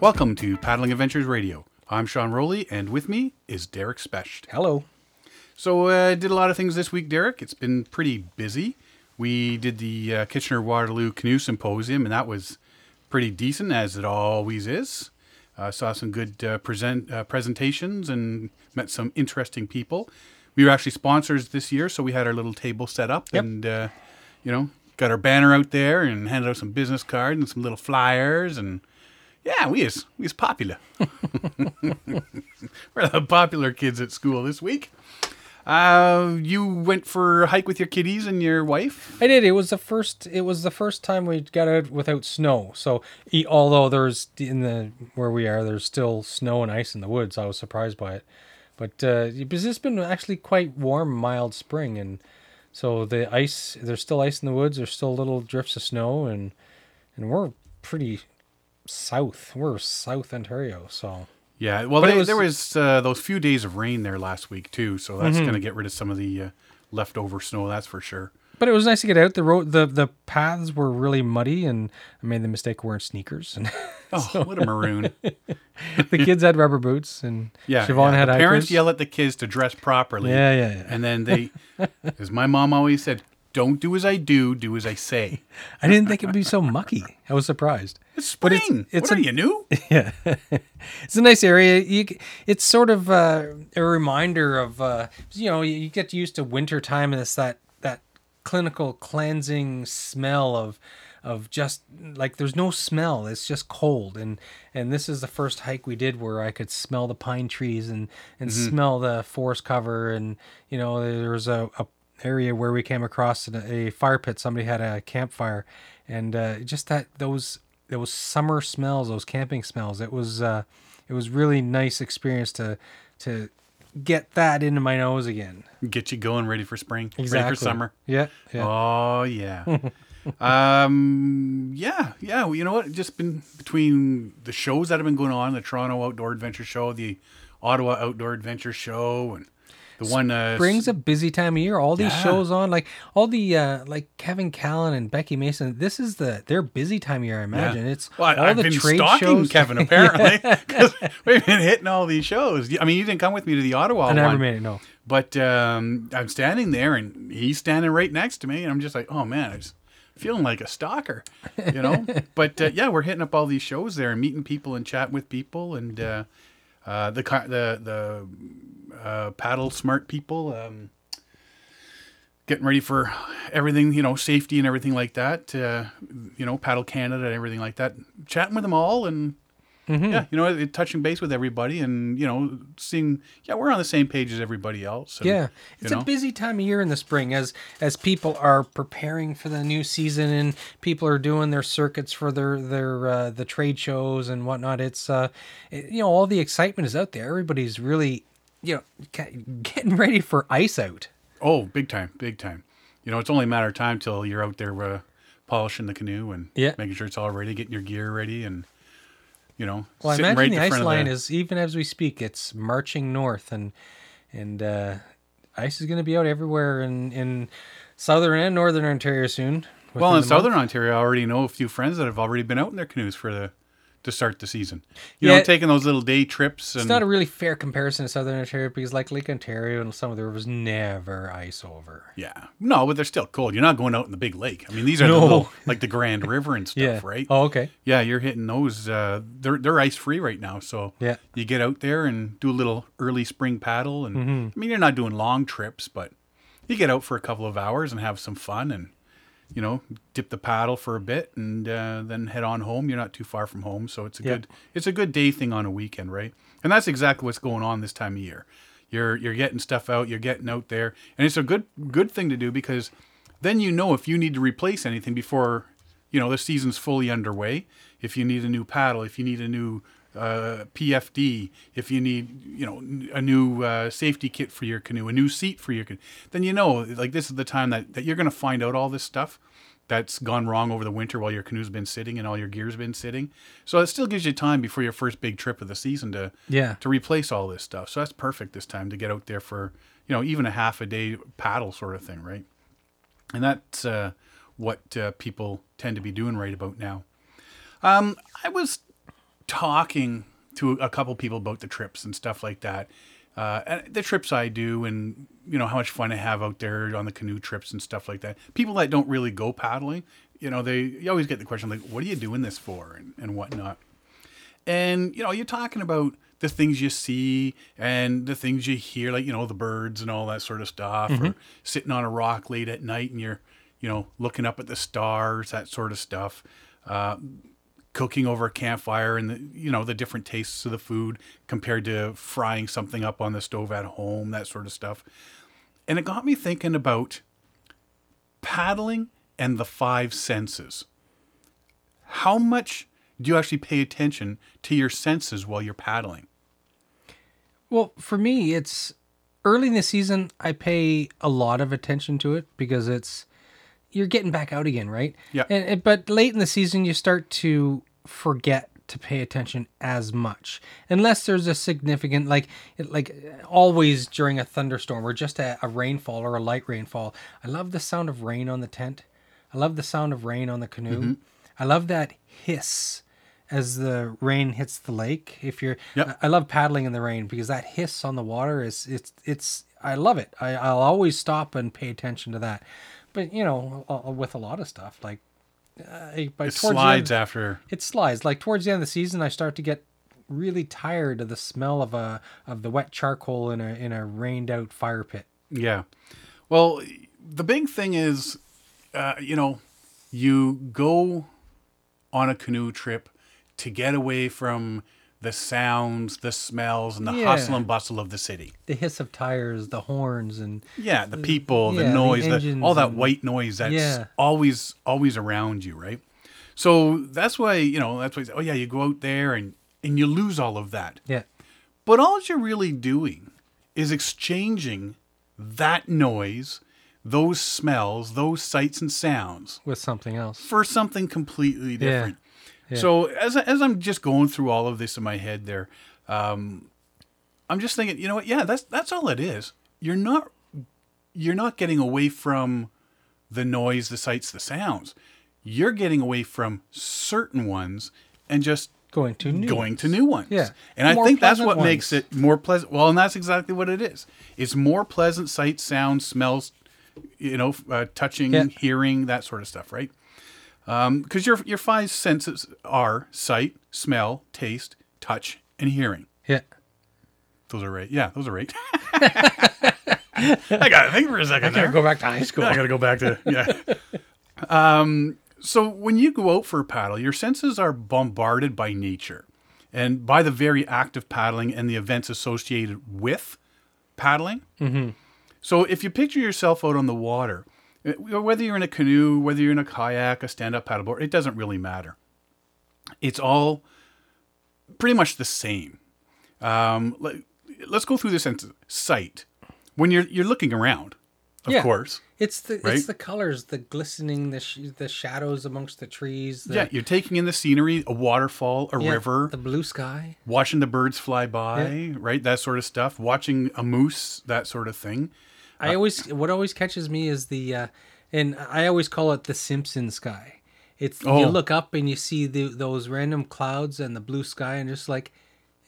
Welcome to Paddling Adventures Radio. I'm Sean Rowley, and with me is Derek Specht. Hello. So, I uh, did a lot of things this week, Derek. It's been pretty busy. We did the uh, Kitchener Waterloo Canoe Symposium, and that was pretty decent, as it always is. Uh, saw some good uh, present uh, presentations and met some interesting people. We were actually sponsors this year, so we had our little table set up, Yep. and uh, you know, got our banner out there and handed out some business cards and some little flyers, and yeah, we is we is popular. We're the popular kids at school this week. Uh, you went for a hike with your kiddies and your wife. I did. It was the first. It was the first time we got out without snow. So, although there's in the where we are, there's still snow and ice in the woods. I was surprised by it, but uh, it's been actually quite warm, mild spring, and so the ice. There's still ice in the woods. There's still little drifts of snow, and and we're pretty south. We're South Ontario, so Yeah, well, they, was- there was uh, those few days of rain there last week too, so Mm-hmm. that's going to get rid of some of the uh, leftover snow. That's for sure. But it was nice to get out. The road, the the paths were really muddy, and I made the mistake of wearing sneakers. And Oh, what a maroon! the kids had rubber boots, and Yeah, Siobhan yeah. had the parents yell at the kids to dress properly. Yeah, yeah, yeah. And then they, as my mom always said, "Don't do as I do, do as I say." I didn't think it'd be so mucky. I was surprised. It's But spring. it's- it's what a- are you new? Yeah, it's a nice area. You, it's sort of uh, a reminder of uh, you know you, get used to winter time and it's that that clinical cleansing smell of of just like there's no smell it's just cold and and this is the first hike we did where i could smell the pine trees and and smell the forest cover and you know there was a, a area where we came across a, a fire pit somebody had a campfire and uh, just that those those summer smells those camping smells it was uh it was really nice experience to to get that into my nose again Get you going, ready for spring, ready for summer. yeah yeah Oh yeah. um yeah, yeah. Well, you know what? Just been between the shows that have been going on, the Toronto Outdoor Adventure Show, the Ottawa Outdoor Adventure Show, and the one uh Spring's a busy time of year. All these Yeah. shows on, like all the uh like Kevin Callan and Becky Mason. This is the their busy time of year. I imagine it's Well, all I've the been trade stalking shows. Kevin apparently because we've been hitting all these shows. I mean, you didn't come with me to the Ottawa I never one, made it. No, but um, I'm standing there and he's standing right next to me, and I'm just like, oh man, I was feeling like a stalker, you know. but uh, yeah, we're hitting up all these shows there and meeting people and chatting with people and uh, uh, the car- the the uh, paddle smart people. Um, Getting ready for everything, you know, safety and everything like that. Uh, you know, Paddle Canada and everything like that. Chatting with them all and yeah, you know, touching base with everybody and you know, seeing yeah, we're on the same page as everybody else. and, yeah, it's know. a busy time of year in the spring as as people are preparing for the new season and people are doing their circuits for their their uh, the trade shows and whatnot. It's uh, it- you know, all the excitement is out there. Everybody's really you know getting ready for ice out. Oh, big time, big time. You know, it's only a matter of time till you're out there uh, polishing the canoe and Yeah. making sure it's all ready, getting your gear ready, and you know, Well, I imagine right the ice line the- is even as we speak, it's marching north, and and uh, ice is going to be out everywhere in in southern and northern Ontario soon. Well, in southern month. Ontario, I already know a few friends that have already been out in their canoes for the to start the season. You Yeah. know, taking those little day trips and It's not a really fair comparison to southern Ontario because, like Lake Ontario and some of the rivers, never ice over. yeah, no, but they're still cold. You're not going out in the big lake. I mean, these are the little, like the Grand River and stuff, Yeah. right? Oh, okay. Yeah, you're hitting those. Uh, they're they're ice free right now, so Yeah. you get out there and do a little early spring paddle. And Mm-hmm. I mean, you're not doing long trips, but you get out for a couple of hours and have some fun, and you know, dip the paddle for a bit, and uh, then head on home. You're not too far from home, so it's a Yeah. good it's a good day thing on a weekend, right? And that's exactly what's going on this time of year. You're you're getting stuff out, you're getting out there, and it's a good good thing to do because then you know if you need to replace anything before you know the season's fully underway. If you need a new paddle, if you need a new uh, PFD, if you need you know a new uh, safety kit for your canoe, a new seat for your canoe, then you know like this is the time that, that you're going to find out all this stuff that's gone wrong over the winter while your canoe's been sitting and all your gear's been sitting. So it still gives you time before your first big trip of the season to Yeah. to replace all this stuff. So that's perfect this time to get out there for you know even a half a day paddle sort of thing, right? And that's uh, what uh, people tend to be doing right about now. Um, I was talking to a couple people about the trips and stuff like that. Uh, and the trips I do, and you know how much fun I have out there on the canoe trips and stuff like that. People that don't really go paddling, you know, they you always get the question like, "What are you doing this for?" and, and whatnot. And you know, you're talking about the things you see and the things you hear, like you know, the birds and all that sort of stuff, or sitting on a rock late at night and you're, you know, looking up at the stars, that sort of stuff. Uh, cooking over a campfire and the you know the different tastes of the food compared to frying something up on the stove at home, that sort of stuff. And it got me thinking about paddling and the five senses. How much do you actually pay attention to your senses while you're paddling? Well, for me, it's early in the season. I pay a lot of attention to it because it's you're getting back out again, right? Yeah. And but late in the season, you start to forget to pay attention as much, unless there's a significant like like always during a thunderstorm or just a, a rainfall or a light rainfall. I love the sound of rain on the tent. I love the sound of rain on the canoe. Mm-hmm. I love that hiss as the rain hits the lake. If you're, Yep. I I love paddling in the rain because that hiss on the water is it's it's I love it. I, I'll always stop and pay attention to that. But you know, with a lot of stuff like uh, by It slides end- after. it slides. Like towards the end of the season, I start to get really tired of the smell of a of the wet charcoal in a in a rained out fire pit. Yeah. Well, the big thing is, uh, you know, you go on a canoe trip to get away from the sounds, the smells, and the Yeah. hustle and bustle of the city. The hiss of tires, the horns, and Yeah, the people, the the noise, the engines all that and- white noise that's Yeah. always always around you, right? So that's why you know that's why. Oh yeah, you go out there and and you lose all of that. yeah, But all you're really doing is exchanging that noise, those smells, those sights and sounds with something else. for something completely different. Yeah. So as as I'm just going through all of this in my head, there, um, I'm just thinking, you know what? Yeah, that's that's all it is. You're not you're not getting away from the noise, the sights, the sounds. You're getting away from certain ones and just Going to new going to new ones. Yeah. And I think that's what makes it more pleasant. Well, and that's exactly what it is. It's more pleasant sights, sounds, smells, you know, uh, touching, Yeah. hearing, that sort of stuff, right? Because your your five senses are sight, smell, taste, touch, and hearing. Yeah, Those are right. Yeah, those are right. I got to think for a second. I gotta there. go back to high school. I got to go back to yeah. Um, so when you go out for a paddle, your senses are bombarded by nature, and by the very act of paddling and the events associated with paddling. Mm-hmm. So if you picture yourself out on the water, whether you're in a canoe, whether you're in a kayak, a stand-up paddleboard, it doesn't really matter. It's all pretty much the same. Um, let, let's go through the senses. Sight. When you're you're looking around, of Yeah. course. It's the Right? it's the colors, the glistening, the sh- the shadows amongst the trees. The, yeah, you're taking in the scenery, a waterfall, a yeah, river, the blue sky. watching the birds fly by, right? That sort of stuff. Watching a moose, that sort of thing. I always what always catches me is the uh, and I always call it the Simpson sky. It's Oh. you look up and you see the, those random clouds and the blue sky and just like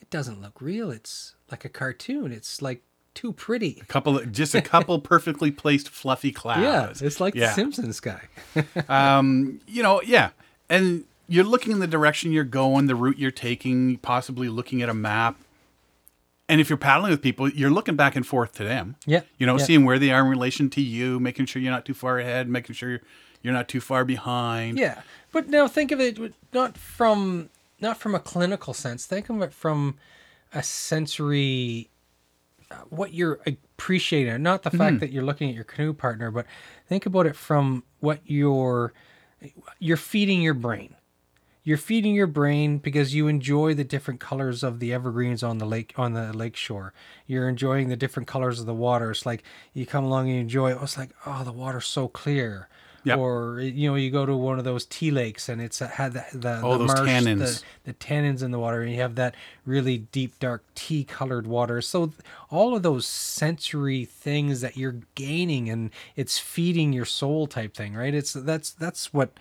it doesn't look real. It's like a cartoon. It's like too pretty. A couple, of, just a couple perfectly placed fluffy clouds. Yeah, it's like Yeah. the Simpson sky. um, you know, yeah, and you're looking in the direction you're going, the route you're taking, possibly looking at a map. And if you're paddling with people, you're looking back and forth to them. Yeah, You know, yeah. seeing where they are in relation to you, making sure you're not too far ahead, making sure you're not too far behind. Yeah, but now think of it not from not from a clinical sense. Think of it from a sensory, uh, what you're appreciating. Not the fact that you're looking at your canoe partner, but think about it from what you're you're feeding your brain. You're feeding your brain because you enjoy the different colors of the evergreens on the lake on the lake shore. You're enjoying the different colors of the water. It's like you come along and you enjoy it. It's like oh, the water's so clear. Yep. Or you know, you go to one of those tea lakes and it's uh, had the the, Oh, the those marsh, tannins. the, the tannins in the water, and you have that really deep, dark tea colored water. So th- all of those sensory things that you're gaining and it's feeding your soul type thing, right? It's that's that's what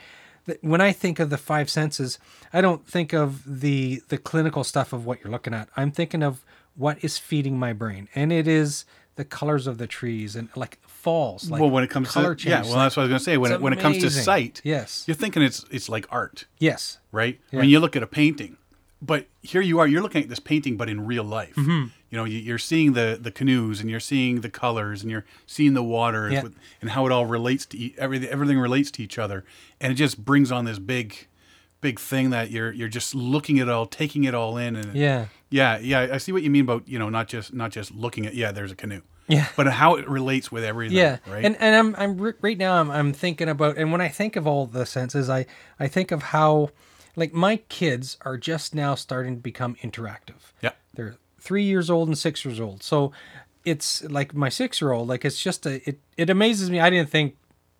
when I think of the five senses, I don't think of the the clinical stuff of what you're looking at. I'm thinking of what is feeding my brain, and it is the colors of the trees and like falls. Like well, when it comes color to yeah, change, well, like- that's what I was gonna say. When it, when it comes to sight, Yes. you're thinking it's it's like art, yes, right? Yeah. When you look at a painting, but here you are, you're looking at this painting, but in real life. Mm-hmm. You know, you, you're seeing the the canoes, and you're seeing the colors, and you're seeing the water, Yeah. with, and how it all relates to e- everything. Everything relates to each other, and it just brings on this big, big thing that you're you're just looking at it all, taking it all in, and yeah, yeah, yeah. I see what you mean about you know not just not just looking at yeah, there's a canoe, yeah. but how it relates with everything. Yeah, right. and and I'm I'm right now I'm I'm thinking about and when I think of all the senses, I I think of how like my kids are just now starting to become interactive. yeah. They're three years old and six years old, so it's like my six year old. Like it's just a it it amazes me. I didn't think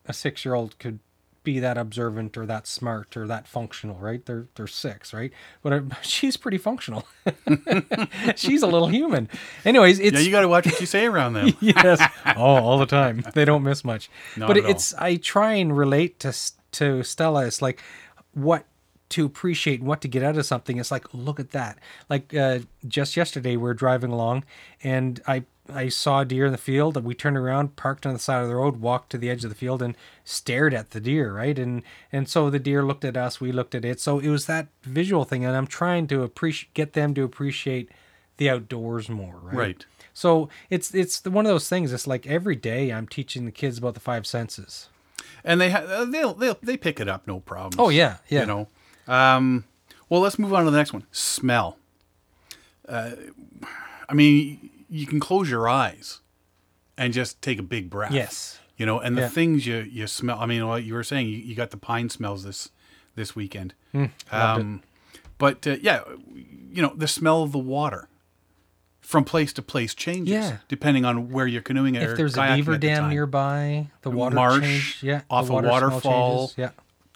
a six year old could be that observant or that smart or that functional, right? They're they're six, right? But uh, she's pretty functional. she's a little human. Anyways, it's Yeah, you got to watch what you say around them. yes. Oh, all the time. They don't miss much. Not but at all. it's I try and relate to to Stella. It's like what to appreciate what to get out of something. It's like look at that. Like uh, just yesterday we were driving along and I I saw a deer in the field and we turned around, parked on the side of the road, walked to the edge of the field and stared at the deer, right? And and so the deer looked at us, we looked at it. So it was that visual thing and I'm trying to appreciate get them to appreciate the outdoors more, right? Right. So it's it's one of those things. It's like every day I'm teaching the kids about the five senses. and they ha- they'll they'll they pick it up no problem. Oh, yeah, yeah. You know. Um, well, let's move on to the next one. Smell. Uh, I mean, you can close your eyes and just take a big breath. Yes. You know, and the Yeah. things you you smell. I mean, what you were saying, you, you got the pine smells this this weekend. It. um, but uh, yeah, you know, the smell of the water from place to place changes Yeah. depending on where you're canoeing or If there's a beaver at the dam nearby, the water marsh, change, yeah, off a water smell waterfall. changes, Yeah.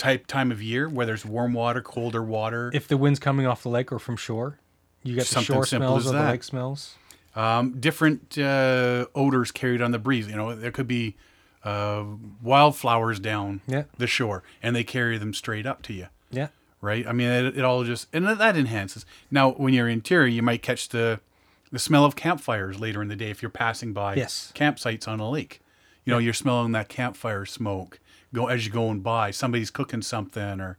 Type time of year whether it's warm water, colder water. If the wind's coming off the lake or from shore, you get the shore smells or the lake smells. um, different uh, odors carried on the breeze. You know, there could be uh, wildflowers down Yeah. the shore, and they carry them straight up to you. Yeah. Right? I mean, it, it all just and that enhances. Now, when you're in interior, you might catch the the smell of campfires later in the day if you're passing by Yes. campsites on a lake. You know, you're smelling that campfire smoke go as you're going by. Somebody's cooking something, or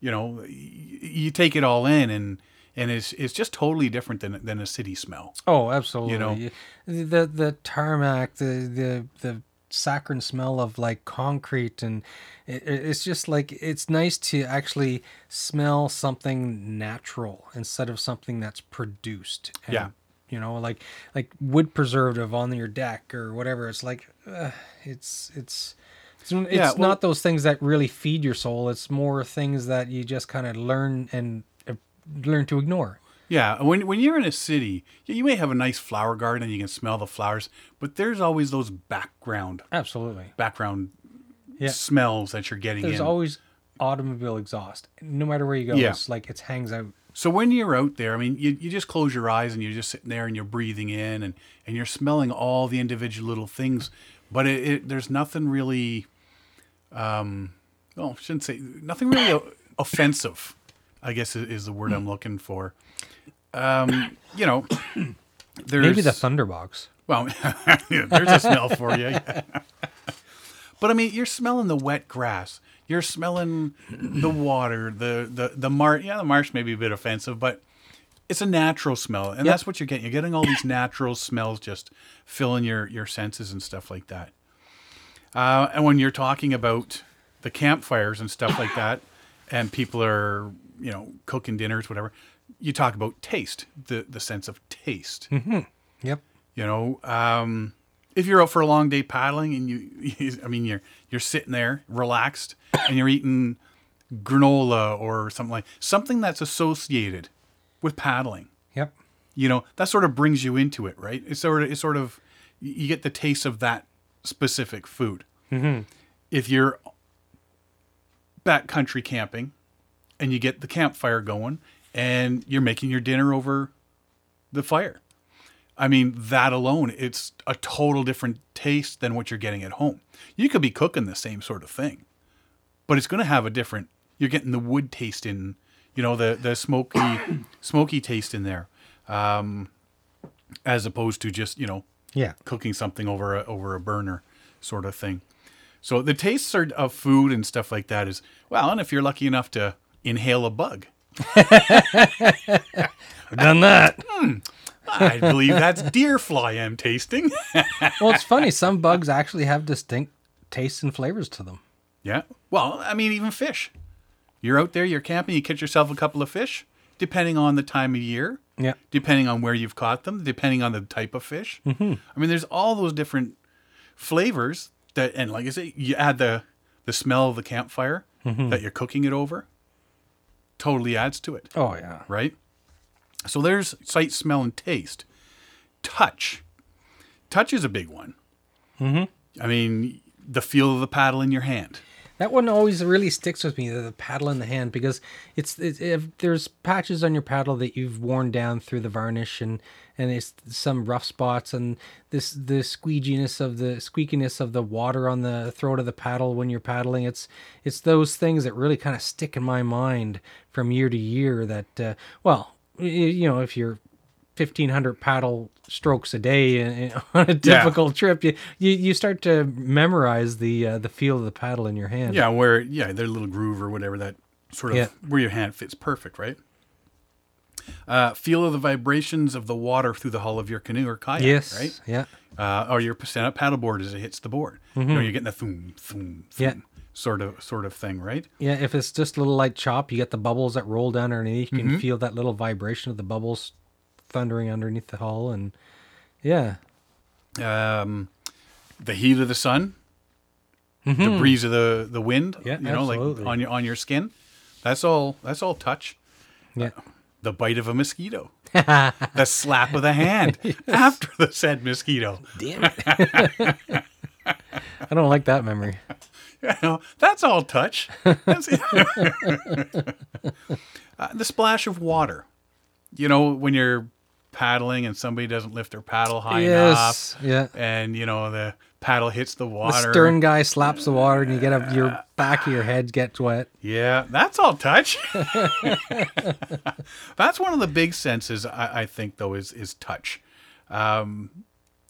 you know, y- you take it all in, and and it's it's just totally different than than a city smell. Oh, absolutely. You know? the the tarmac, the the the saccharine smell of like concrete, and it, it- it's just like it's nice to actually smell something natural instead of something that's produced. And, Yeah. You know, like like wood preservative on your deck or whatever. It's like uh, it's it's. It's, it's Yeah, well- not those things that really feed your soul. It's more things that you just kind of learn and uh, learn to ignore. Yeah, when when you're in a city, you may have a nice flower garden and you can smell the flowers, but there's always those background Absolutely. background Yeah. smells that you're getting There's in. always automobile exhaust. No matter where you go, Yeah. it's like it hangs out. So when you're out there, I mean, you, you just close your eyes and you're just sitting there and you're breathing in and, and you're smelling all the individual little things, but it, it there's nothing really, um, well, I shouldn't say nothing really offensive. I guess is, the word I'm looking for. Um, you know, there's Maybe the thunderbox. Well, there's a smell for you. Yeah. But I mean, you're smelling the wet grass. You're smelling the water, the the the marsh. Yeah, the marsh may be a bit offensive, but it's a natural smell, and that's what you're getting. You're getting all these natural smells just filling your your senses and stuff like that. Uh, and when you're talking about the campfires and stuff like that, and people are you know cooking dinners, whatever, you talk about taste, the the sense of taste. Yep. You know, um, if you're out for a long day paddling and you, I mean, you're you're sitting there relaxed and you're eating granola or something like something that's associated with paddling. Yep. You know, that sort of brings you into it, right? It's sort of it's sort of you get the taste of that specific food. Mm-hmm. If you're backcountry camping and you get the campfire going and you're making your dinner over the fire. I mean, that alone, it's a total different taste than what you're getting at home. You could be cooking the same sort of thing, but it's going to have a different, you're getting the wood taste in, you know, the the smoky smoky taste in there, um, as opposed to just you know Yeah. cooking something over a, over a burner sort of thing. So the tastes are, of food and stuff like that is well, and if you're lucky enough to inhale a bug, I've done that. Hmm. I believe that's deer fly I'm tasting. well, it's funny. Some bugs actually have distinct tastes and flavors to them. yeah. Well, I mean, even fish. You're out there, you're camping, you catch yourself a couple of fish, depending on the time of year, Yeah. depending on where you've caught them, depending on the type of fish. Mm-hmm. I mean, there's all those different flavors that, and like I say, you add the the smell of the campfire that you're cooking it over. Totally adds to it, Oh yeah. right? So there's sight, smell, and taste. Touch. Touch is a big one. Mm-hmm. I mean, the feel of the paddle in your hand. That one always really sticks with me, the, paddle in the hand, because it's, it's if there's patches on your paddle that you've worn down through the varnish and and it's some rough spots and this the squeeginess of the squeakiness of the water on the throat of the paddle when you're paddling. It's it's those things that really kind of stick in my mind from year to year. That uh, well, you know, if you're 1500 paddle strokes a day in- in- on a typical trip you, you you start to memorize the uh, the feel of the paddle in your hand Yeah, where yeah, their little groove or whatever that sort of Yeah. where your hand fits perfect, right? Uh, feel of the vibrations of the water through the hull of your canoe or kayak, yes right? yeah Uh, or your stand up paddleboard as it hits the board. You know, you're getting the thum, thum Mm-hmm. Yeah. sort of sort of thing, right? yeah if it's just a little light chop you get the bubbles that roll down underneath you can Mm-hmm. feel that little vibration of the bubbles thundering underneath the hull and yeah Um, the heat of the sun, the breeze of the the wind, Mm-hmm. Yeah, you know, absolutely. like on your on your skin. That's all. That's all touch. yeah The bite of a mosquito, the slap of the hand after the said mosquito. damn it i don't like that memory You know, that's all touch. That's uh, the splash of water. You know, when you're paddling and somebody doesn't lift their paddle high yes yeah and you know the paddle hits the water. the stern guy slaps the water and you get up your back of your head gets wet Yeah, that's all touch. that's one of the big senses I, I think though is is touch. Um,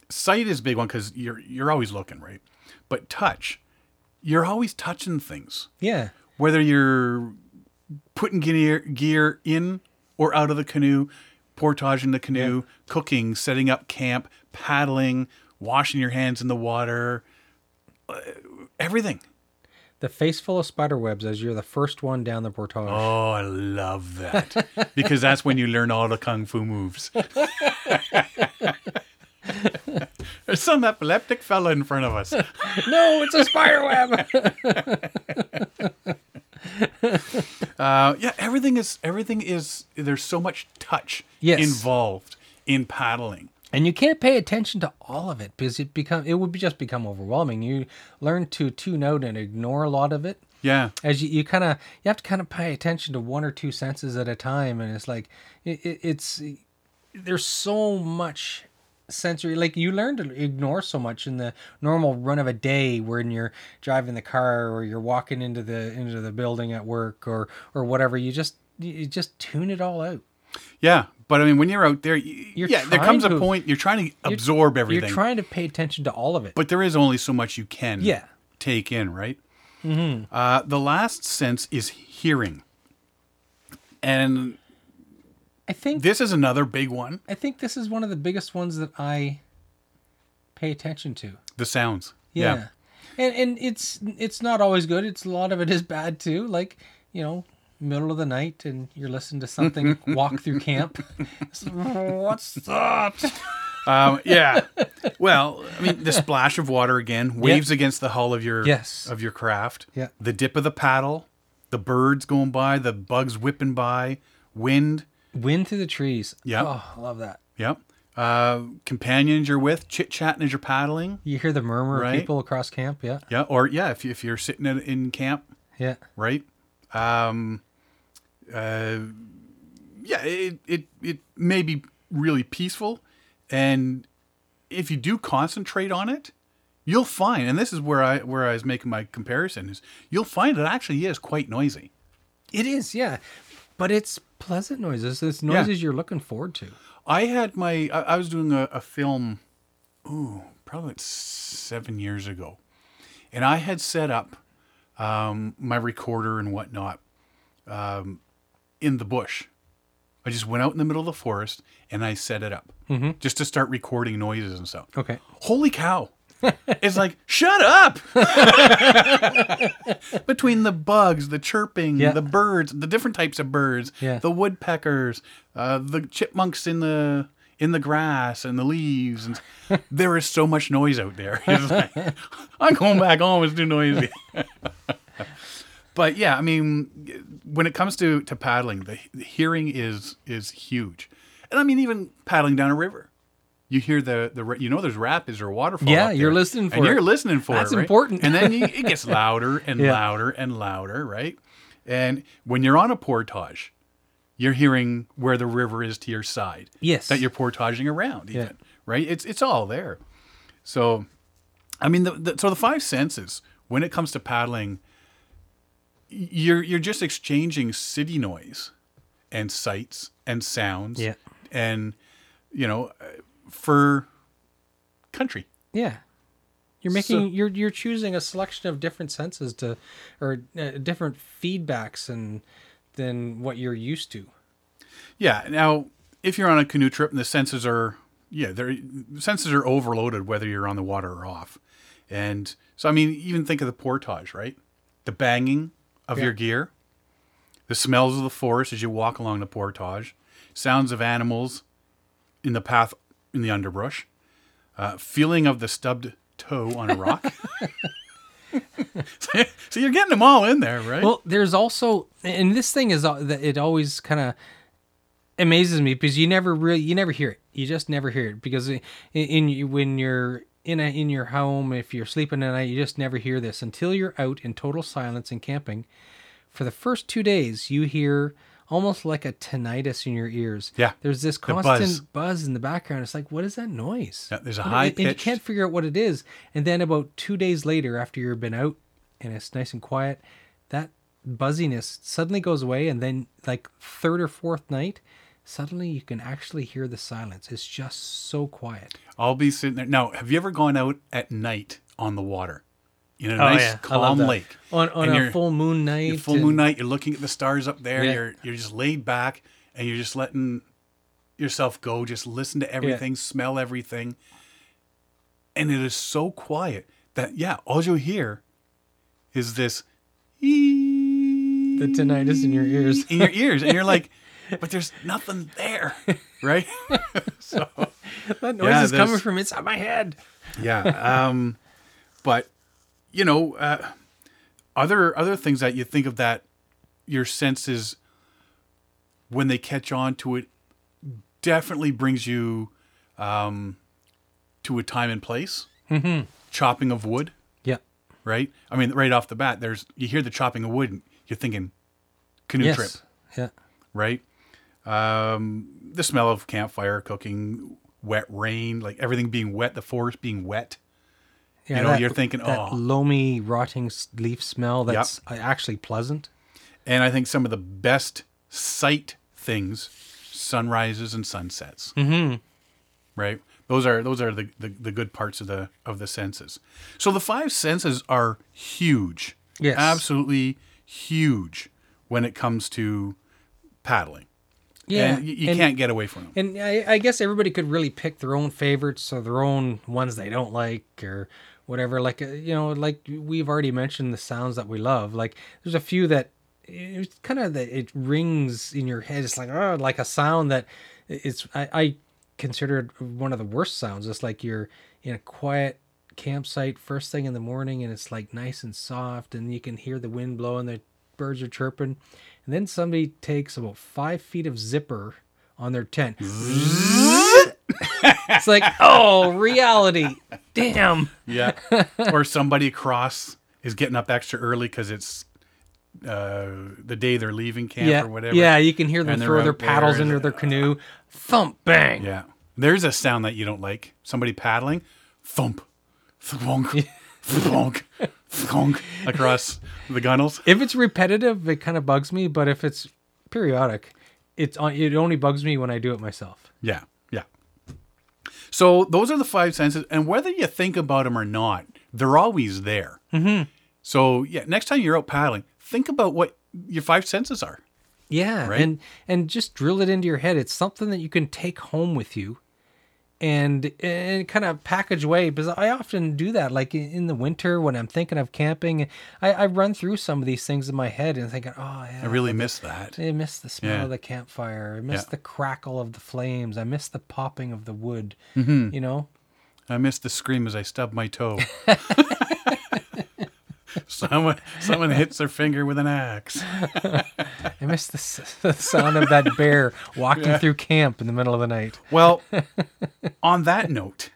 sight is a big one because you're you're always looking right, but touch, you're always touching things. yeah whether you're putting gear, gear in or out of the canoe, portaging the canoe, cooking, setting up camp, paddling, washing your hands in the water, uh, everything. the face full of spider webs as you're the first one down the portage Oh, I love that because that's when you learn all the kung fu moves. There's some epileptic fella in front of us. no it's a spider web Uh, yeah, everything is everything is. There's so much touch Yes. involved in paddling. and you can't pay attention to all of it because it become it would be just become overwhelming you learn to tune out and ignore a lot of it Yeah, as you, you kind of you have to kind of pay attention to one or two senses at a time and it's like it, it, it's there's so much sensory like you learn to ignore so much in the normal run of a day when you're driving the car or you're walking into the into the building at work or or whatever you just you just tune it all out Yeah, but I mean, when you're out there, y- You're yeah, there comes a point you're trying to absorb everything, you're trying to pay attention to all of it but there is only so much you can Yeah. take in, right? Mm-hmm. Uh, the last sense is hearing, and i think this is another big one: i think this is one of the biggest ones that i pay attention to the sounds. Yeah. And and it's it's not always good. It's a lot of it is bad too. Like, you know, middle of the night and you're listening to something walk through camp. What's that? Um, yeah. well, I mean, the splash of water again, waves against the hull of your Yes. of your craft. Yeah. The dip of the paddle, the birds going by, the bugs whipping by, wind. Wind through the trees. Yep. Oh, I love that. Yep. Uh, companions you're with, chit chatting as you're paddling. You hear the murmur Right. of people across camp. Yeah. Yeah. Or yeah, if if you're sitting in, in camp, Yeah. right? Um, uh, yeah, it, it it may be really peaceful, and if you do concentrate on it, you'll find. And this is where I where I was making my comparison is you'll find it actually is quite noisy. It is, yeah. But it's pleasant noises. It's noises you're looking forward to. I had my I, I was doing a, a film, ooh, probably like seven years ago, and I had set up um, my recorder and whatnot um, in the bush. I just went out in the middle of the forest and I set it up just to start recording noises and stuff. Okay. Holy cow! It's like shut up. Between the bugs, the chirping, Yeah. the birds, the different types of birds, Yeah. the woodpeckers, uh, the chipmunks in the in the grass and the leaves, and there is so much noise out there. Like, I'm going back home. It's too noisy. but yeah, I mean, when it comes to to paddling, the, the hearing is is huge, and I mean even paddling down a river. You hear the the you know there's rapids or waterfall. Yeah, you're listening for and it. you're listening for That's it. right? important. And then you, it gets louder and Yeah. louder and louder, right? And when you're on a portage, you're hearing where the river is to your side. Yes. that you're portaging around. Even, Yeah. right? It's it's all there. So, I mean, the, the so the five senses when it comes to paddling, you're you're just exchanging city noise, and sights and sounds. Yeah. and you know, uh, for country. Yeah. You're making So- you're you're choosing a selection of different senses to or uh, different feedbacks and than what you're used to. Yeah. Now, if you're on a canoe trip and the senses are, yeah, they're senses are overloaded whether you're on the water or off, and so I mean, even think of the portage, right? The banging of Yeah. your gear, the smells of the forest as you walk along the portage, sounds of animals in the path in the underbrush, uh, feeling of the stubbed toe on a rock. so, so you're getting them all in there, right? Well, there's also and this thing is uh, that it always kind of amazes me because you never really you never hear it. You just never hear it because in, in when you're in a in your home if you're sleeping at night you just never hear this until you're out in total silence and camping. For the first 2 days you hear almost like a tinnitus in your ears. Yeah, There's this the buzz. constant buzz. in the background. It's like what is that noise? Yeah, there's a What- high and you can't figure out what it is. And then about two days later, after you've been out and it's nice and quiet, that buzziness suddenly goes away. And then, like third or fourth night, suddenly you can actually hear the silence. It's just so quiet. I'll be sitting there. Now, have you ever gone out at night on the water? In a Oh, nice yeah. Calm lake. On, on And a full moon night. Full and- moon night, you're looking at the stars up there, Yeah. you're you're just laid back and you're just letting yourself go, just listen to everything, smell everything. And it is so quiet that yeah, all you'll hear is this the The tinnitus in your ears. in your ears. And you're like, but there's nothing there. Right? so That noise Yeah, is coming from inside my head. yeah um but you know uh other other things that you think of that your senses when they catch on to it definitely brings you um to a time and place mm-hmm. chopping of wood Yeah. right i mean right off the bat there's you hear the chopping of wood and you're thinking canoe Yes. trip Yeah. right? Um, the smell of campfire cooking, wet rain, like everything being wet, the forest being wet. Yeah, know, you're thinking, that "Oh." loamy, rotting leaf smell. That's uh actually pleasant. And I think some of the best sight things, sunrises and sunsets. Mm-hmm. Right? Those are those are the, the, the good parts of the of the senses. So the five senses are huge. Yes. Absolutely huge when it comes to paddling. Yeah, And you, you and- can't get away from them. And I, I guess everybody could really pick their own favorites or their own ones they don't like or whatever. Like, uh, you know, like we've already mentioned the sounds that we love. Like, there's a few that it's kind of that it rings in your head. It's like, oh, like a sound that it's, I, I consider it one of the worst sounds. It's like you're in a quiet campsite first thing in the morning and it's like nice and soft and you can hear the wind blowing, the birds are chirping. And then somebody takes about five feet of zipper on their tent. it's like, oh, reality. Damn. Yeah. or somebody across is getting up extra early because it's uh, the day they're leaving camp Yeah. or whatever. Yeah, you can hear them throw their paddles into their canoe. Thump, bang. Yeah. There's a sound that you don't like. Somebody paddling, thump, thwonk, thwonk, thonk across the gunnels. If it's repetitive, it kind of bugs me. But if it's periodic, it's. It only bugs me when I do it myself. Yeah. So those are the five senses, and whether you think about them or not, they're always there. Mm-hmm. So yeah, next time you're out paddling, think about what your five senses are. Yeah, Right? and and just drill it into your head. It's something that you can take home with you, and and kind of package away. Because I often do that, like in the winter when I'm thinking of camping. I, I run through some of these things in my head and thinking, oh yeah, I really miss that. I miss the smell Yeah. of the campfire. I miss Yeah. the crackle of the flames. I miss the popping of the wood. Mm-hmm. You know, I miss the scream as I stub my toe. someone, someone hits their finger with an axe. I miss the, s- the sound of that bear walking through camp in the middle of the night. Well, on that note,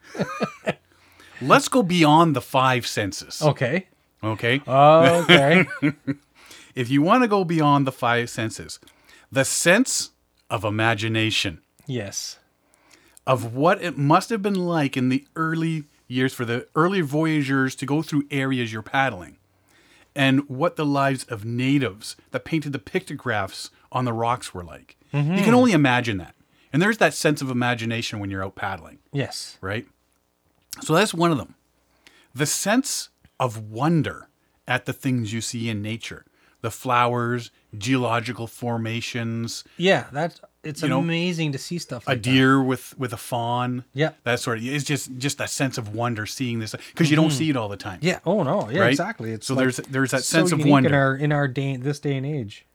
let's go beyond the five senses. Okay. Okay. Okay. If you want to go beyond the five senses, the sense of imagination, yes. of what it must have been like in the early years for the early voyagers to go through areas you're paddling, and what the lives of natives that painted the pictographs on the rocks were like. You can mm-hmm. only imagine that. And there's that sense of imagination when you're out paddling. Yes. right? So that's one of them. The sense of wonder at the things you see in nature, the flowers, geological formations, Yeah, that's it's You know, amazing to see stuff a like that. deer with with a fawn. Yeah. that sort of. It's just just that sense of wonder seeing this because you don't mm-hmm. see it all the time. Yeah. Oh no. Yeah. Right? Exactly. It's So like there's- there's that so sense of wonder. in our in our day this day and age.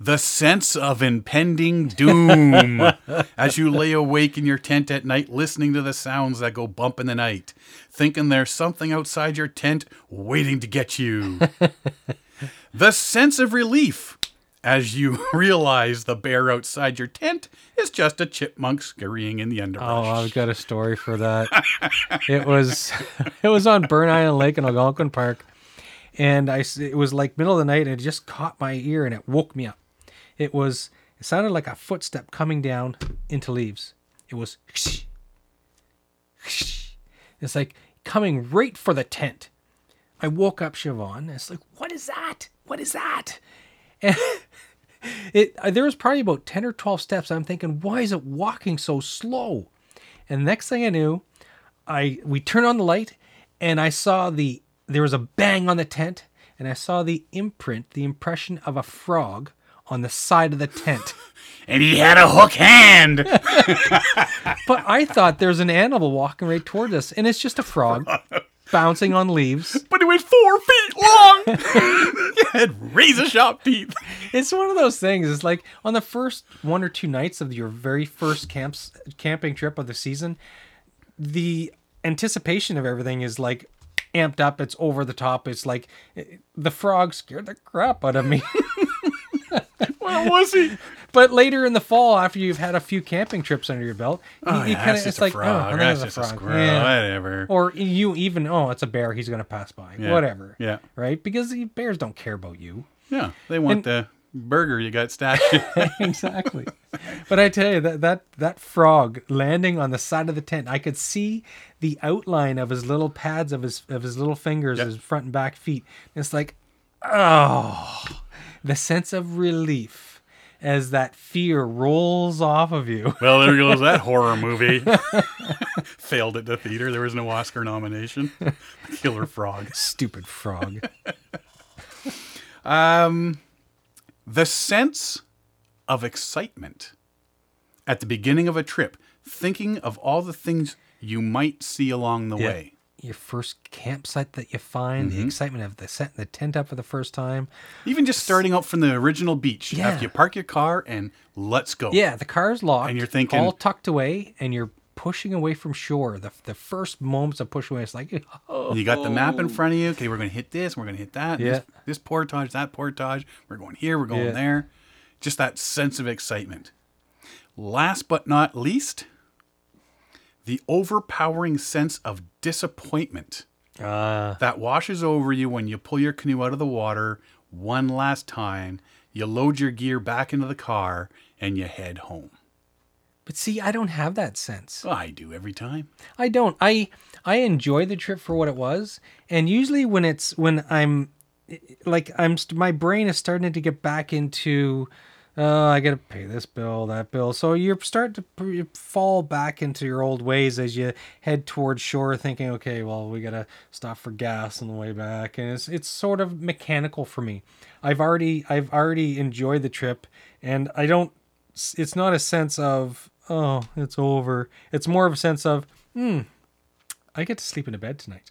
The sense of impending doom as you lay awake in your tent at night, listening to the sounds that go bump in the night, thinking there's something outside your tent waiting to get you. the sense of relief as you realize the bear outside your tent is just a chipmunk scurrying in the underbrush. Oh. I've got a story for that. it was it was on Burnt Island Lake in Algonquin Park, and I it was like middle of the night, and it just caught my ear, and it woke me up. It was it sounded like a footstep coming down into leaves. It was it's like coming right for the tent. I woke up Siobhan. And it's like, what is that? What is that? And it uh, there was probably about 10 or 12 steps i'm thinking why is it walking so slow and next thing i knew i we turned on the light and i saw the there was a bang on the tent and i saw the imprint the impression of a frog on the side of the tent and he had a hook hand. but i thought there's an animal walking right toward us and it's just a frog bouncing on leaves but he was four feet long. he had razor sharp teeth. it's one of those things. It's like on the first one or two nights of your very first camps camping trip of the season, the anticipation of everything is like amped up. It's over the top. It's like eh, the frog scared the crap out of me. Where was he? But later in the fall, after you've had a few camping trips under your belt, Oh, you yeah, kind of it's like frog. oh, That's a a frog. squirrel. Yeah. Whatever. Or you even oh, it's a bear. He's gonna pass by. Yeah. Whatever. Yeah. Right? Because the bears don't care about you. Yeah, they want And- the burger you got stashed. exactly. But I tell you that that that frog landing on the side of the tent, I could see the outline of his little pads of his of his little fingers, Yep. his front and back feet. It's like, oh, the sense of relief as that fear rolls off of you. well, there goes that horror movie. Failed at the theater. There was no Oscar nomination. Killer Frog. Stupid frog. Um, the sense of excitement at the beginning of a trip, thinking of all the things you might see along the Yeah. way. Your first campsite that you find, Mm-hmm. the excitement of the setting the tent up for the first time. Even just starting out from the original beach. Yeah. After you park your car and let's go. Yeah, the car's locked. And you're thinking- all tucked away, and you're pushing away from shore. The the first moments of pushing away, it's like, oh, You got the map in front of you. Okay, we're going to hit this. We're going to hit that. Yeah. This, this portage, that portage. We're going here. We're going Yeah. there. Just that sense of excitement. Last but not least, the overpowering sense of disappointment uh, that washes over you when you pull your canoe out of the water one last time. You load your gear back into the car and you head home. But see, I don't have that sense. I do every time. I don't. I I enjoy the trip for what it was, and usually when it's when I'm like I'm st- my brain is starting to get back into oh I gotta pay this bill that bill. So you're starting to fall back into your old ways as you head towards shore thinking okay well we gotta stop for gas on the way back. And it's it's sort of mechanical for me. I've already I've already enjoyed the trip and I don't it's not a sense of oh it's over. It's more of a sense of hmm I get to sleep in a bed tonight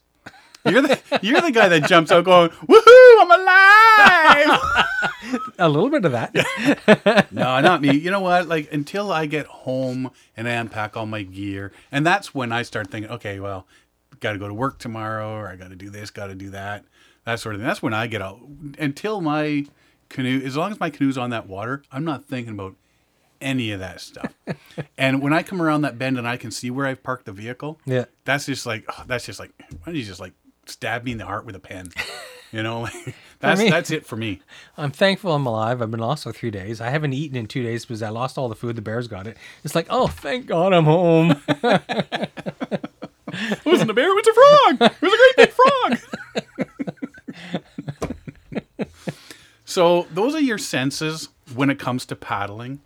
You're the you're the guy that jumps out going, "Woohoo! I'm alive!" a little bit of that no, not me. You know what? Like until I get home and I unpack all my gear, and that's when I start thinking, okay, well, got to go to work tomorrow, or I got to do this, got to do that, that sort of thing. That's when I get out. Until my canoe, as long as my canoe's on that water, I'm not thinking about any of that stuff. and when I come around that bend and I can see where I've parked the vehicle, yeah that's just like oh, that's just like why don't you just like stab me in the heart with a pen? You know, like, that's me- that's it for me. I'm thankful I'm alive. I've been lost for three days. I haven't eaten in two days because I lost all the food. The bears got it. It's like, oh, thank God I'm home. It wasn't a bear, it was a frog. It was a great big frog. so those are your senses when it comes to paddling.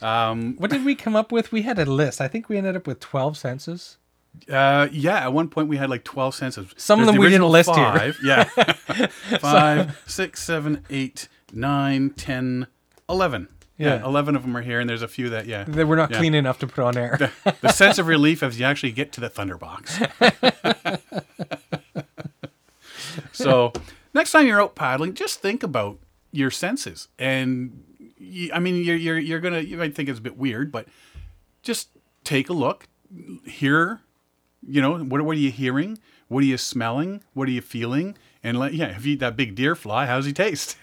Um, what did we come up with? We had a list. I think we ended up with 12 senses. Uh, yeah, at one point we had like twelve senses. Some of them the we didn't list here. five. Yeah, five, six, seven, eight, nine, ten, eleven. Yeah. Yeah. eleven of them are here, and there's a few that yeah. That we're not Yeah. clean enough to put on air. the sense of relief as you actually get to the thunderbox. so, next time you're out paddling, just think about your senses. And you, I mean, you're you're you're gonna you might think it's a bit weird, but just take a look, hear. You know what? What are you hearing? What are you smelling? What are you feeling? And let yeah, if you eat that big deer fly, how's he taste?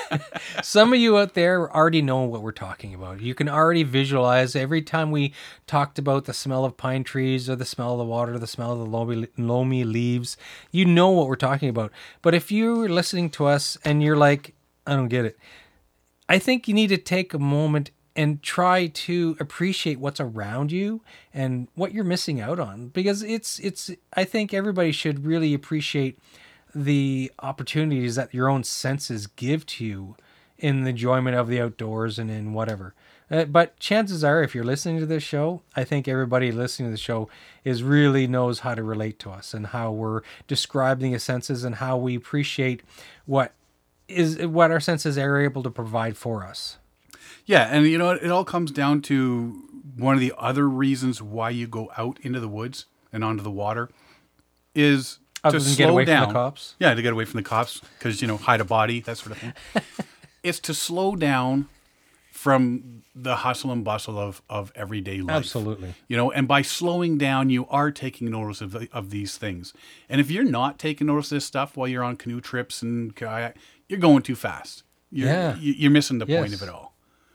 Some of you out there already know what we're talking about. You can already visualize every time we talked about the smell of pine trees or the smell of the water, the smell of the loamy, loamy leaves. You know what we're talking about. But if you're listening to us and you're like, I don't get it, I think you need to take a moment and try to appreciate what's around you and what you're missing out on because it's it's I think everybody should really appreciate the opportunities that your own senses give to you in the enjoyment of the outdoors and in whatever. Uh, but chances are, if you're listening to this show, I think everybody listening to the show is really knows how to relate to us and how we're describing the senses and how we appreciate what is what our senses are able to provide for us. Yeah, and you know? It all comes down to one of the other reasons why you go out into the woods and onto the water is Other to than slow get away down. from the cops. Yeah, to get away from the cops because you know hide a body that sort of thing. it's to slow down from the hustle and bustle of of everyday life. Absolutely. You know, and by slowing down, you are taking notice of, the, of these things. And if you're not taking notice of this stuff while you're on canoe trips and kayak, you're going too fast. You're, Yeah. you- You're missing the point Yes. of it all.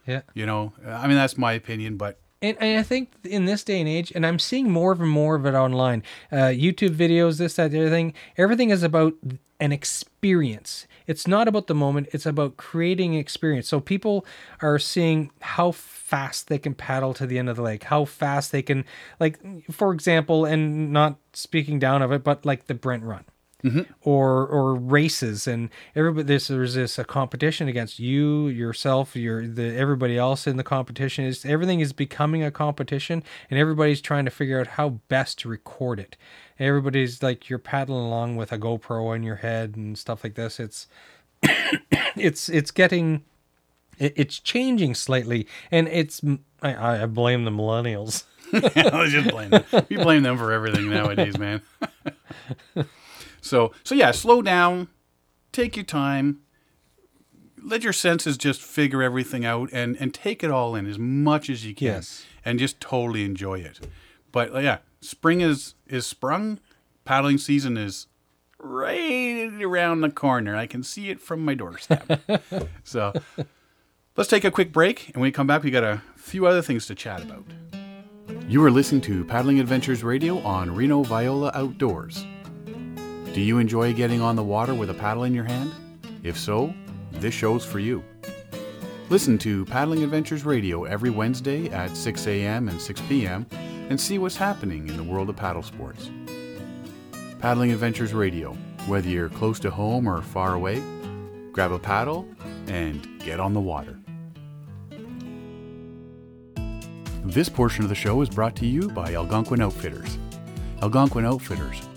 Yeah. You know, I mean, that's my opinion, but And, and I think in this day and age, and I'm seeing more and more of it online, uh, YouTube videos, this, that, the other thing, everything is about an experience. It's not about the moment, it's about creating experience. So people are seeing how fast they can paddle to the end of the lake, how fast they can, like, for example, and not speaking down of it, but like the Brent Run Mm-hmm. or or races. And everybody this there's this a competition against you yourself your the everybody else in the competition. Is everything is becoming a competition and everybody's trying to figure out how best to record it. Everybody's like you're paddling along with a GoPro on your head and stuff like this. It's it's it's getting it's changing slightly. And it's I, I blame the millennials. Let's just blame them. We blame them for everything nowadays, man. so, so yeah, slow down, take your time, let your senses just figure everything out, and and take it all in as much as you can, Yes. and just totally enjoy it. But uh, yeah, spring is is sprung, paddling season is right around the corner. I can see it from my doorstep. so. Let's take a quick break, and when we come back, we got a few other things to chat about. You are listening to Paddling Adventures Radio on Reno Viola Outdoors. Do you enjoy getting on the water with a paddle in your hand? If so, this show's for you. Listen to Paddling Adventures Radio every Wednesday at 6 a.m. and 6 p.m. and see what's happening in the world of paddle sports. Paddling Adventures Radio, whether you're close to home or far away, grab a paddle and get on the water. This portion of the show is brought to you by Algonquin Outfitters. Algonquin Outfitters,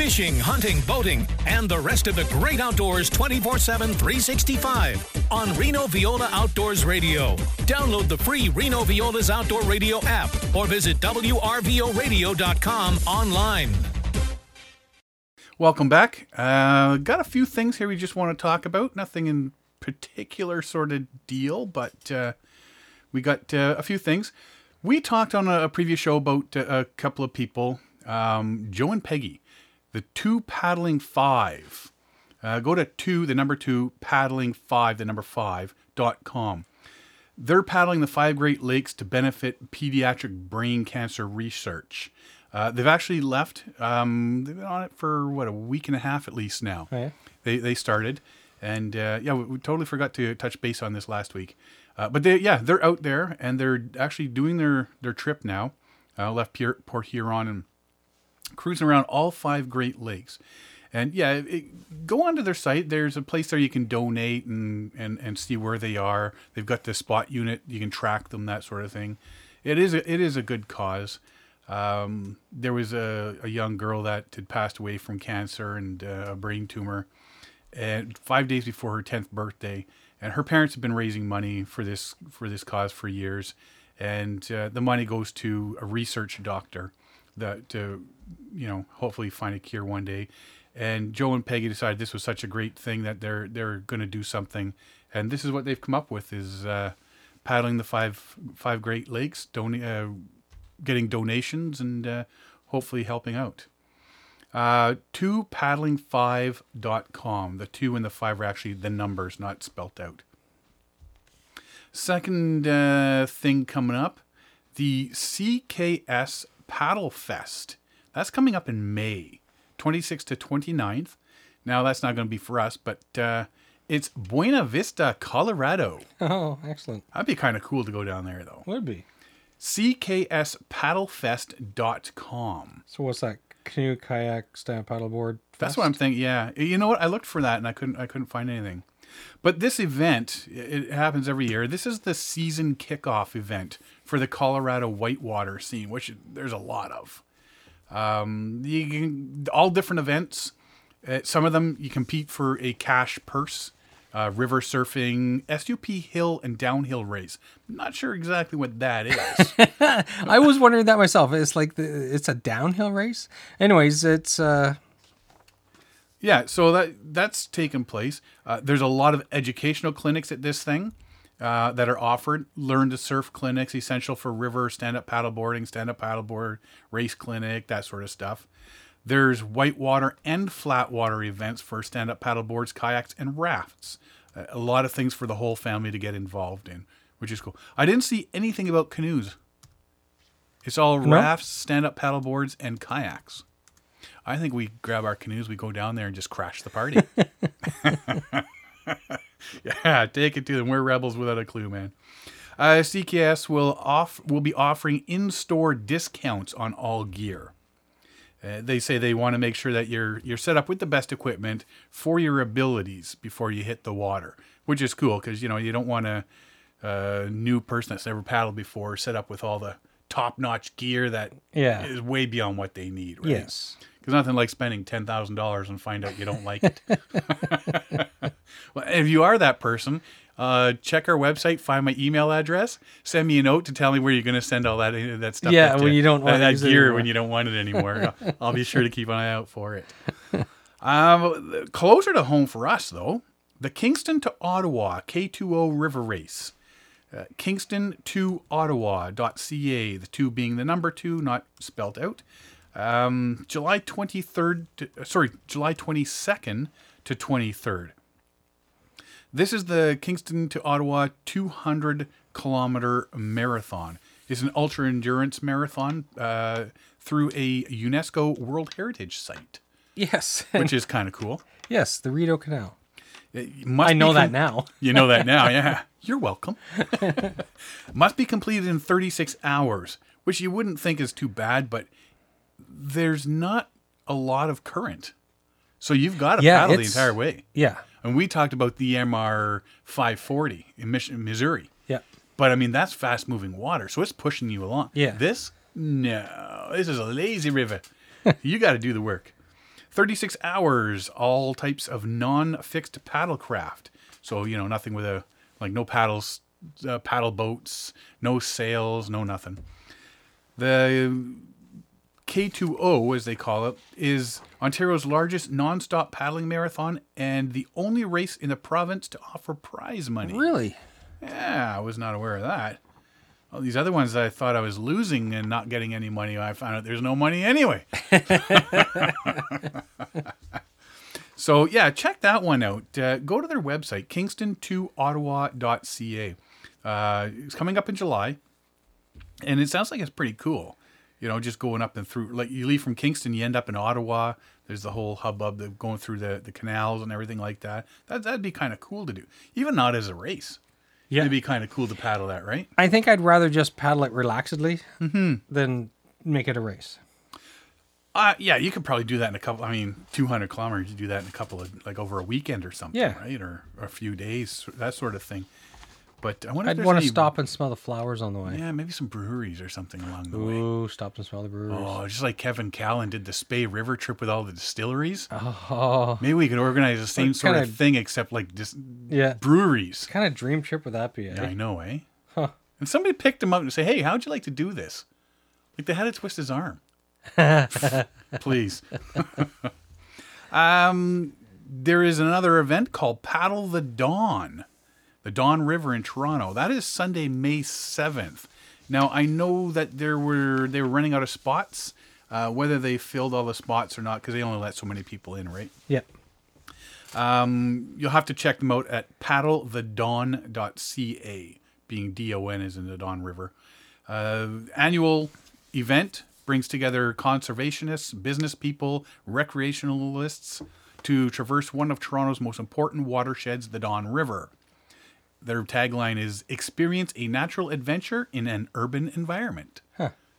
Fishing, hunting, boating, and the rest of the great outdoors 24 7, 365 on Reno Viola Outdoors Radio. Download the free Reno Viola's Outdoor Radio app or visit WRVORadio.com online. Welcome back. Uh, got a few things here we just want to talk about. Nothing in particular sort of deal, but uh, we got uh, a few things. We talked on a, previous show about uh, a couple of people, um, Joe and Peggy, the two paddling five. Uh, go to two, the number two, paddling five, the number five, dot com. They're paddling the five Great Lakes to benefit pediatric brain cancer research. Uh, they've actually left. Um, they've been on it for what a week and a half at least now. Oh, yeah? They they started, and uh, yeah, we, we totally forgot to touch base on this last week. Uh, but they yeah they're out there and they're actually doing their their trip now. Uh, left Pier, Port Huron and cruising around all five Great Lakes. And yeah, it, go onto their site. There's a place there you can donate and, and, and see where they are. They've got the spot unit. You can track them, that sort of thing. It is a, it is a good cause. Um, there was a, a young girl that had passed away from cancer and uh, a brain tumor, and five days before her tenth birthday. And her parents have been raising money for this for this cause for years, and uh, the money goes to a research doctor that to you know hopefully find a cure one day. And Joe and Peggy decided this was such a great thing that they're they're going to do something, and this is what they've come up with: is uh, paddling the five five Great Lakes, don- uh, getting donations, and uh, hopefully helping out. Uh, two paddling5.com. The two and the five are actually the numbers, not spelt out. Second uh, thing coming up the CKS Paddle Fest. That's coming up in May, 26th to 29th. Now, that's not going to be for us, but uh, it's Buena Vista, Colorado. Oh, excellent. That'd be kind of cool to go down there, though. Would be. CKSPaddlefest.com. So what's that? Canoe, kayak, stand paddleboard. That's what I'm thinking. Yeah, you know what? I looked for that and I couldn't. I couldn't find anything. But this event, it happens every year. This is the season kickoff event for the Colorado whitewater scene, which there's a lot of. Um, you can, all different events. Uh, some of them you compete for a cash purse. Uh, river surfing, SUP hill and downhill race. Not sure exactly what that is. I was wondering that myself. It's like the, it's a downhill race. Anyways, it's uh Yeah, so that that's taken place. Uh, there's a lot of educational clinics at this thing uh, that are offered. Learn to surf clinics, essential for river stand-up paddleboarding, stand-up paddleboard race clinic, that sort of stuff. There's whitewater and flatwater events for stand-up paddleboards, kayaks, and rafts. A lot of things for the whole family to get involved in, which is cool. I didn't see anything about canoes. It's all rafts, stand-up paddleboards, and kayaks. I think we grab our canoes, we go down there and just crash the party. yeah, take it to them. We're rebels without a clue, man. Uh, CKS will off will be offering in-store discounts on all gear. Uh, they say they want to make sure that you're you're set up with the best equipment for your abilities before you hit the water, which is cool because you know you don't want a, a new person that's never paddled before set up with all the top-notch gear that Yeah. is way beyond what they need. Right? yes. Nothing like spending ten thousand dollars and find out you don't like it. well, if you are that person, uh, check our website, find my email address, send me a note to tell me where you're going to send all that that stuff. Yeah, that, when you don't that, wanna that gear when you don't want it anymore. I'll, I'll be sure to keep an eye out for it. Um, closer to home for us though, the Kingston to Ottawa K2O River Race. Uh, Kingston to Ottawa.ca, the two being the number two, not spelled out. Um, July 23rd, to, uh, sorry, July 22nd to 23rd. This is the Kingston to Ottawa 200 kilometer marathon. It's an ultra endurance marathon uh, through a UNESCO World Heritage Site, Yes. which is kind of cool. yes, the Rideau Canal. I know be that now. You know that now, yeah. You're welcome. must be completed in 36 hours, which you wouldn't think is too bad, but there's not a lot of current. So you've got to Yeah, paddle the entire way. Yeah. And we talked about the MR 540 in Missouri. Yeah. But I mean, that's fast moving water, so it's pushing you along. Yeah. This, no, this is a lazy river. you got to do the work. 36 hours, all types of non fixed paddle craft. So, you know, nothing with a, like no paddles, uh, paddle boats, no sails, no nothing. The K2O, as they call it, is Ontario's largest non-stop paddling marathon and the only race in the province to offer prize money. Really? Yeah, I was not aware of that. All these other ones I thought I was losing and not getting any money, I found out there's no money anyway. so yeah, check that one out. Uh, go to their website, kingston2ottawa.ca. Uh, it's coming up in July, and it sounds like it's pretty cool. You know, just going up and through. Like you leave from Kingston, you end up in Ottawa. There's the whole hubbub of going through the, the canals and everything like that. That that'd be kind of cool to do, even not as a race. Yeah. It'd be kind of cool to paddle that, right? I think I'd rather just paddle it relaxedly Mm-hmm. than make it a race. Uh, yeah, you could probably do that in a couple. I mean, 200 kilometers, you do that in a couple of, like over a weekend or something, Yeah. right? Or, or a few days, that sort of thing. But I wonder I'd want to any- stop and smell the flowers on the way. Yeah, maybe some breweries or something along the way. Ooh, stop and smell the breweries. Oh, just like Kevin Callan did the Spey River trip with all the distilleries. Oh, Maybe we could organize the same sort kinda- of thing, except like just yeah. breweries. kind of dream trip would that be? Eh? Yeah, I know, eh? Huh. And somebody picked him up and say, "Hey, how'd you like to do this?" Like they had to twist his arm. Please. um, there is another event called Paddle the Don, the Don River in Toronto. That is Sunday, May seventh. Now I know that there were they were running out of spots. Uh, whether they filled all the spots or not, because they only let so many people in, right? Yeah. You'll have to check them out at paddlethedawn.ca, being D O N is in the Don River. Uh, annual event brings together conservationists, business people, recreationalists to traverse one of Toronto's most important watersheds, the Don River. Their tagline is Experience a natural adventure in an urban environment,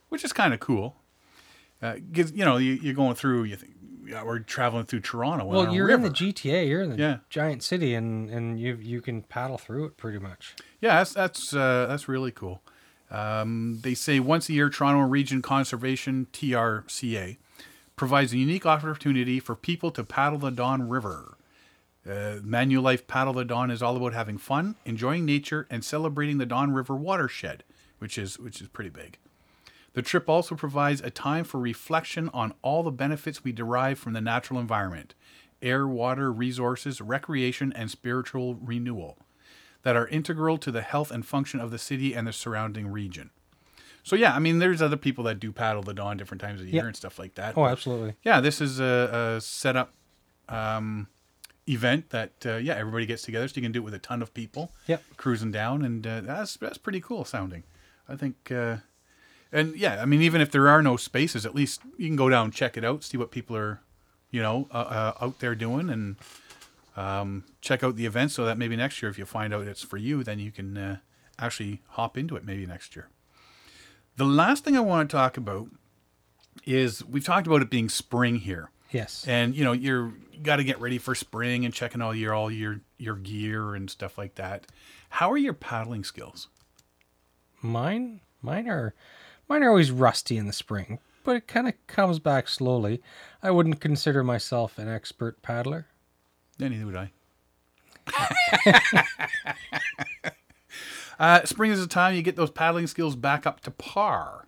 which is kind of cool. Uh, 'cause, you know, you, you're going through, you think, yeah, we're traveling through Toronto. Well, you're in the. GTA. You're in the Yeah. giant city, and and you you can paddle through it pretty much. Yeah, that's that's uh, that's really cool. Um, they say once a year, Toronto Region Conservation (TRCA) provides a unique opportunity for people to paddle the Don River. Uh, Manulife Paddle the Don is all about having fun, enjoying nature, and celebrating the Don River watershed, which is which is pretty big. The trip also provides a time for reflection on all the benefits we derive from the natural environment air, water, resources, recreation, and spiritual renewal that are integral to the health and function of the city and the surrounding region. So, yeah, I mean, there's other people that do paddle the Don different times of the year and stuff like that. Oh, absolutely. yeah, this is a, a set up um, event that, uh, yeah, everybody gets together so you can do it with a ton of people Yep. cruising down, and uh, that's that's pretty cool sounding. I think, uh, and yeah, I mean, even if there are no spaces, at least you can go down check it out, see what people are, you know, uh, uh, out there doing, and um, check out the event. So that maybe next year, if you find out it's for you, then you can uh, actually hop into it maybe next year. The last thing I want to talk about is we've talked about it being spring here Yes. and you know you're you got to get ready for spring and checking all your all your your gear and stuff like that how are your paddling skills Mine, mine are, mine are always rusty in the spring, but it kind of comes back slowly. I wouldn't consider myself an expert paddler. yeah, neither would i uh, spring is the time you get those paddling skills back up to par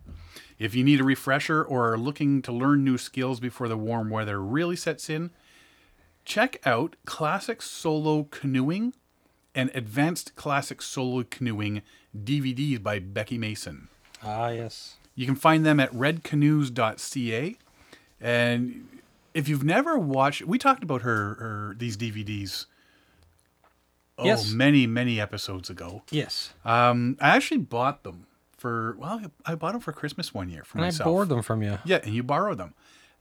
if you need a refresher or are looking to learn new skills before the warm weather really sets in check out classic solo canoeing and Advanced Classic Solo Canoeing DVDs by Becky Mason. Ah, yes. You can find them at redcanoes.ca. And if you've never watched, we talked about her, her these DVDs. Oh, Yes. many many episodes ago. Yes. Um, I actually bought them for well, I bought them for Christmas one year for And myself. I borrowed them from you. Yeah, and you borrowed them.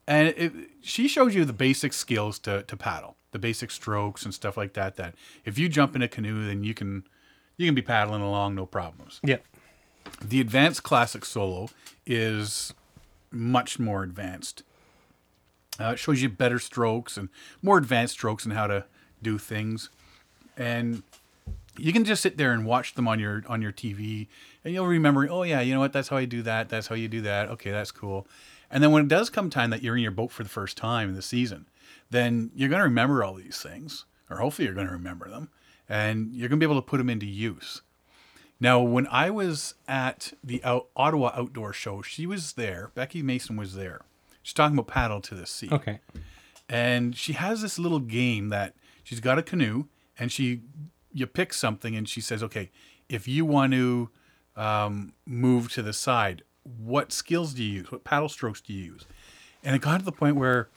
And it, she shows you the basic skills to, to paddle, the basic strokes and stuff like that. That if you jump in a canoe, then you can you can be paddling along no problems. Yeah. The advanced classic solo is much more advanced. Uh, it shows you better strokes and more advanced strokes and how to do things. And you can just sit there and watch them on your on your TV, and you'll remember. Oh yeah, you know what? That's how I do that. That's how you do that. Okay, that's cool. And then when it does come time that you're in your boat for the first time in the season, then you're going to remember all these things, or hopefully you're going to remember them, and you're going to be able to put them into use. Now, when I was at the out, Ottawa Outdoor Show, she was there. Becky Mason was there. She's talking about paddle to the sea Okay. and she has this little game that she's got a canoe and she you pick something and she says okay if you want to um, move to the side what skills do you use what paddle strokes do you use and it got to the point where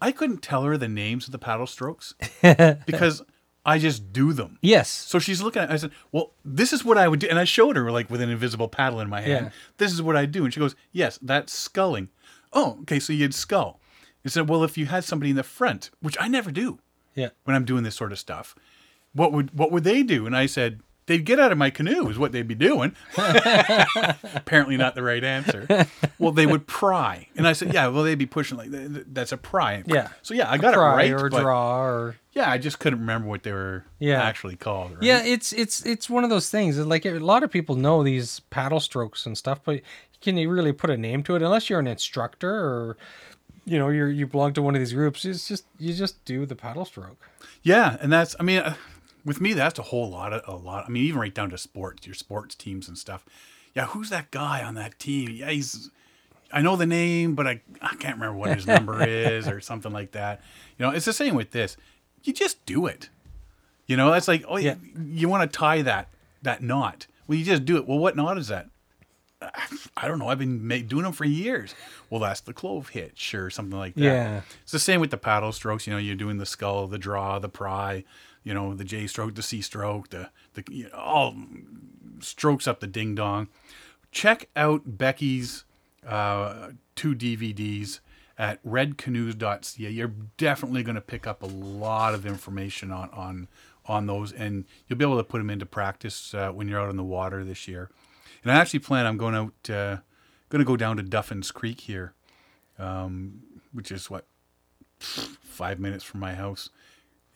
i couldn't tell her the names of the paddle strokes because i just do them Yes. so she's looking at. I said, "Well, this is what I would do," and I showed her like with an invisible paddle in my hand. Yeah. This is what I do, and she goes, "Yes, that's sculling." Oh, okay. So you'd scull. I said, "Well, if you had somebody in the front, which I never do Yeah. when I'm doing this sort of stuff, what would what would they do?" And I said, "They'd get out of my canoe, is what they'd be doing." Apparently, not the right answer. Well, they would pry, and I said, "Yeah, well, they'd be pushing like th- th- that's a pry." Yeah. So yeah, I got it right, or but draw or yeah, I just couldn't remember what they were Yeah. actually called. Right? Yeah, it's it's it's one of those things. Like a lot of people know these paddle strokes and stuff, but can you really put a name to it unless you're an instructor or you know you're you belong to one of these groups? It's just you just do the paddle stroke. Yeah, and that's I mean, uh, with me that's a whole lot of a lot. I mean, even right down to sports, your sports teams and stuff. Yeah, who's that guy on that team? Yeah, he's. I know the name, but I I can't remember what his number is or something like that. You know, it's the same with this. You just do it. You know, that's like oh, Yeah. you, you want to tie that that knot. Well, you just do it. Well, what knot is that? I don't know. I've been doing them for years. Well, that's the clove hitch or something like that. Yeah. It's the same with the paddle strokes. You know, you're doing the scull, the draw, the pry, you know, the J stroke, the C stroke, the, the you know, all strokes up the ding dong. Check out Becky's uh, two DVDs at redcanoes.ca. You're definitely going to pick up a lot of information on, on, on those, and you'll be able to put them into practice uh, when you're out on the water this year. And I actually plan on going out, uh, going to go down to Duffins Creek here, um, which is what five minutes from my house.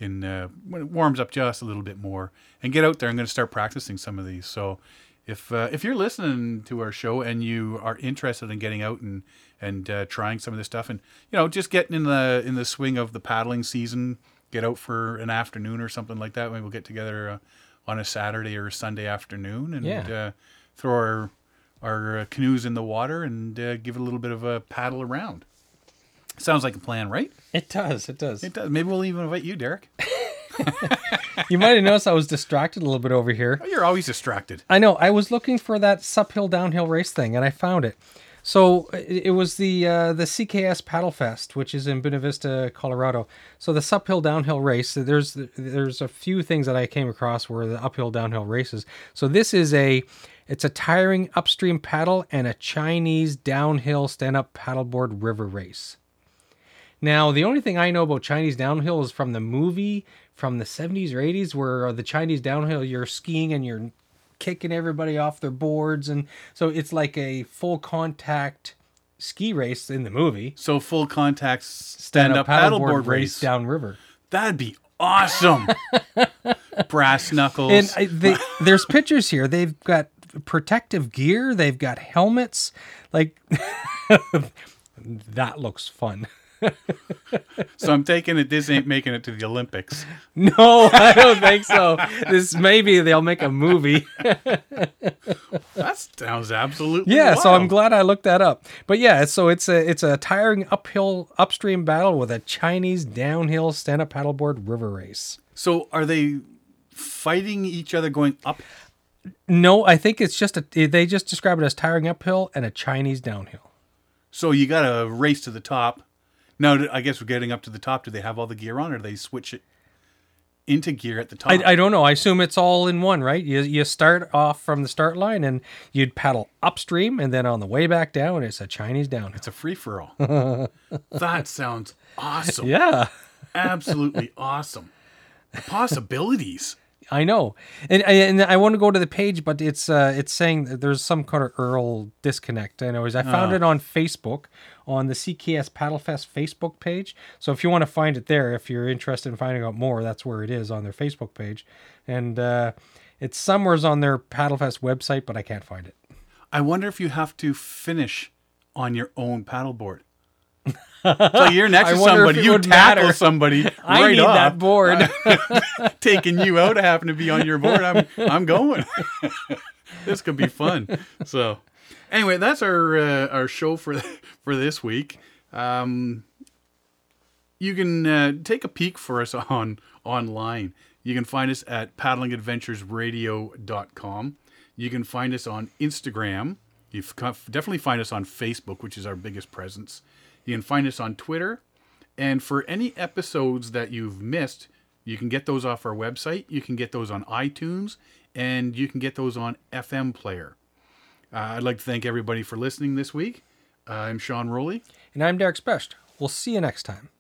In uh, when it warms up just a little bit more, and get out there. I'm going to start practicing some of these. So, if uh, if you're listening to our show and you are interested in getting out and and uh, trying some of this stuff, and you know just getting in the in the swing of the paddling season, get out for an afternoon or something like that. Maybe we'll get together uh, on a Saturday or a Sunday afternoon and Yeah. uh, throw our our uh, canoes in the water and uh, give it a little bit of a paddle around. Sounds like a plan, right? It does. It does. It does. Maybe we'll even invite you, Derek. you might have noticed I was distracted a little bit over here. Oh, you're always distracted. I know. I was looking for that uphill downhill race thing, and I found it. So it, was the uh, the CKS Paddle Fest, which is in Buena Vista, Colorado. So the uphill downhill race. There's there's a few things that I came across were the uphill downhill races. So this is a it's a tiring upstream paddle and a Chinese downhill stand up paddleboard river race. Now, the only thing I know about Chinese downhill is from the movie from the 70s or 80s, where the Chinese downhill, you're skiing and you're kicking everybody off their boards. And so it's like a full contact ski race in the movie. So full contact stand up paddleboard race. downriver. That'd be awesome. Brass knuckles. And I, they, there's pictures here. They've got protective gear, they've got helmets. Like, that looks fun. so I'm taking it this ain't making it to the Olympics. No, I don't think so. This maybe they'll make a movie. That sounds absolutely Yeah, so I'm glad I looked that up. But yeah, so it's a it's a tiring uphill upstream battle with a Chinese downhill stand up paddleboard river race. So are they fighting each other going up. No, I think it's just a. They just describe it as tiring uphill and a Chinese downhill. So you got to race to the top. Now, I guess we're getting up to the top. Do they have all the gear on, or do they switch it into gear at the top? I, I don't know. I assume it's all in one, right? You you start off from the start line and you'd paddle upstream, and then on the way back down, it's a Chinese down. it's a free for all. that sounds awesome. Yeah. Absolutely awesome. The possibilities. I know, and I, and I want to go to the page, but it's uh, it's saying that there's some kind of URL disconnect. Anyways, I found Oh. it on Facebook on the CKS Paddlefest Facebook page. So if you want to find it there, if you're interested in finding out more, that's where it is on their Facebook page, and uh, it's somewhere's on their Paddlefest website, but I can't find it. I wonder if you have to finish on your own paddleboard. So you're next to somebody, you tackle matter. somebody I right need off, that board. taking you out. I happen to be on your board. I'm I'm going. this could be fun. So anyway, that's our uh, our show for for this week. Um, you can uh, take a peek for us on online. You can find us at paddlingadventuresradio.com. You can find us on Instagram. You definitely find us on Facebook, which is our biggest presence. You can find us on Twitter. And for any episodes that you've missed, you can get those off our website. You can get those on iTunes, and you can get those on FM Player. Uh, I'd like to thank everybody for listening this week. Uh, I'm Sean Rowley. and I'm Derek Specht. We'll see you next time.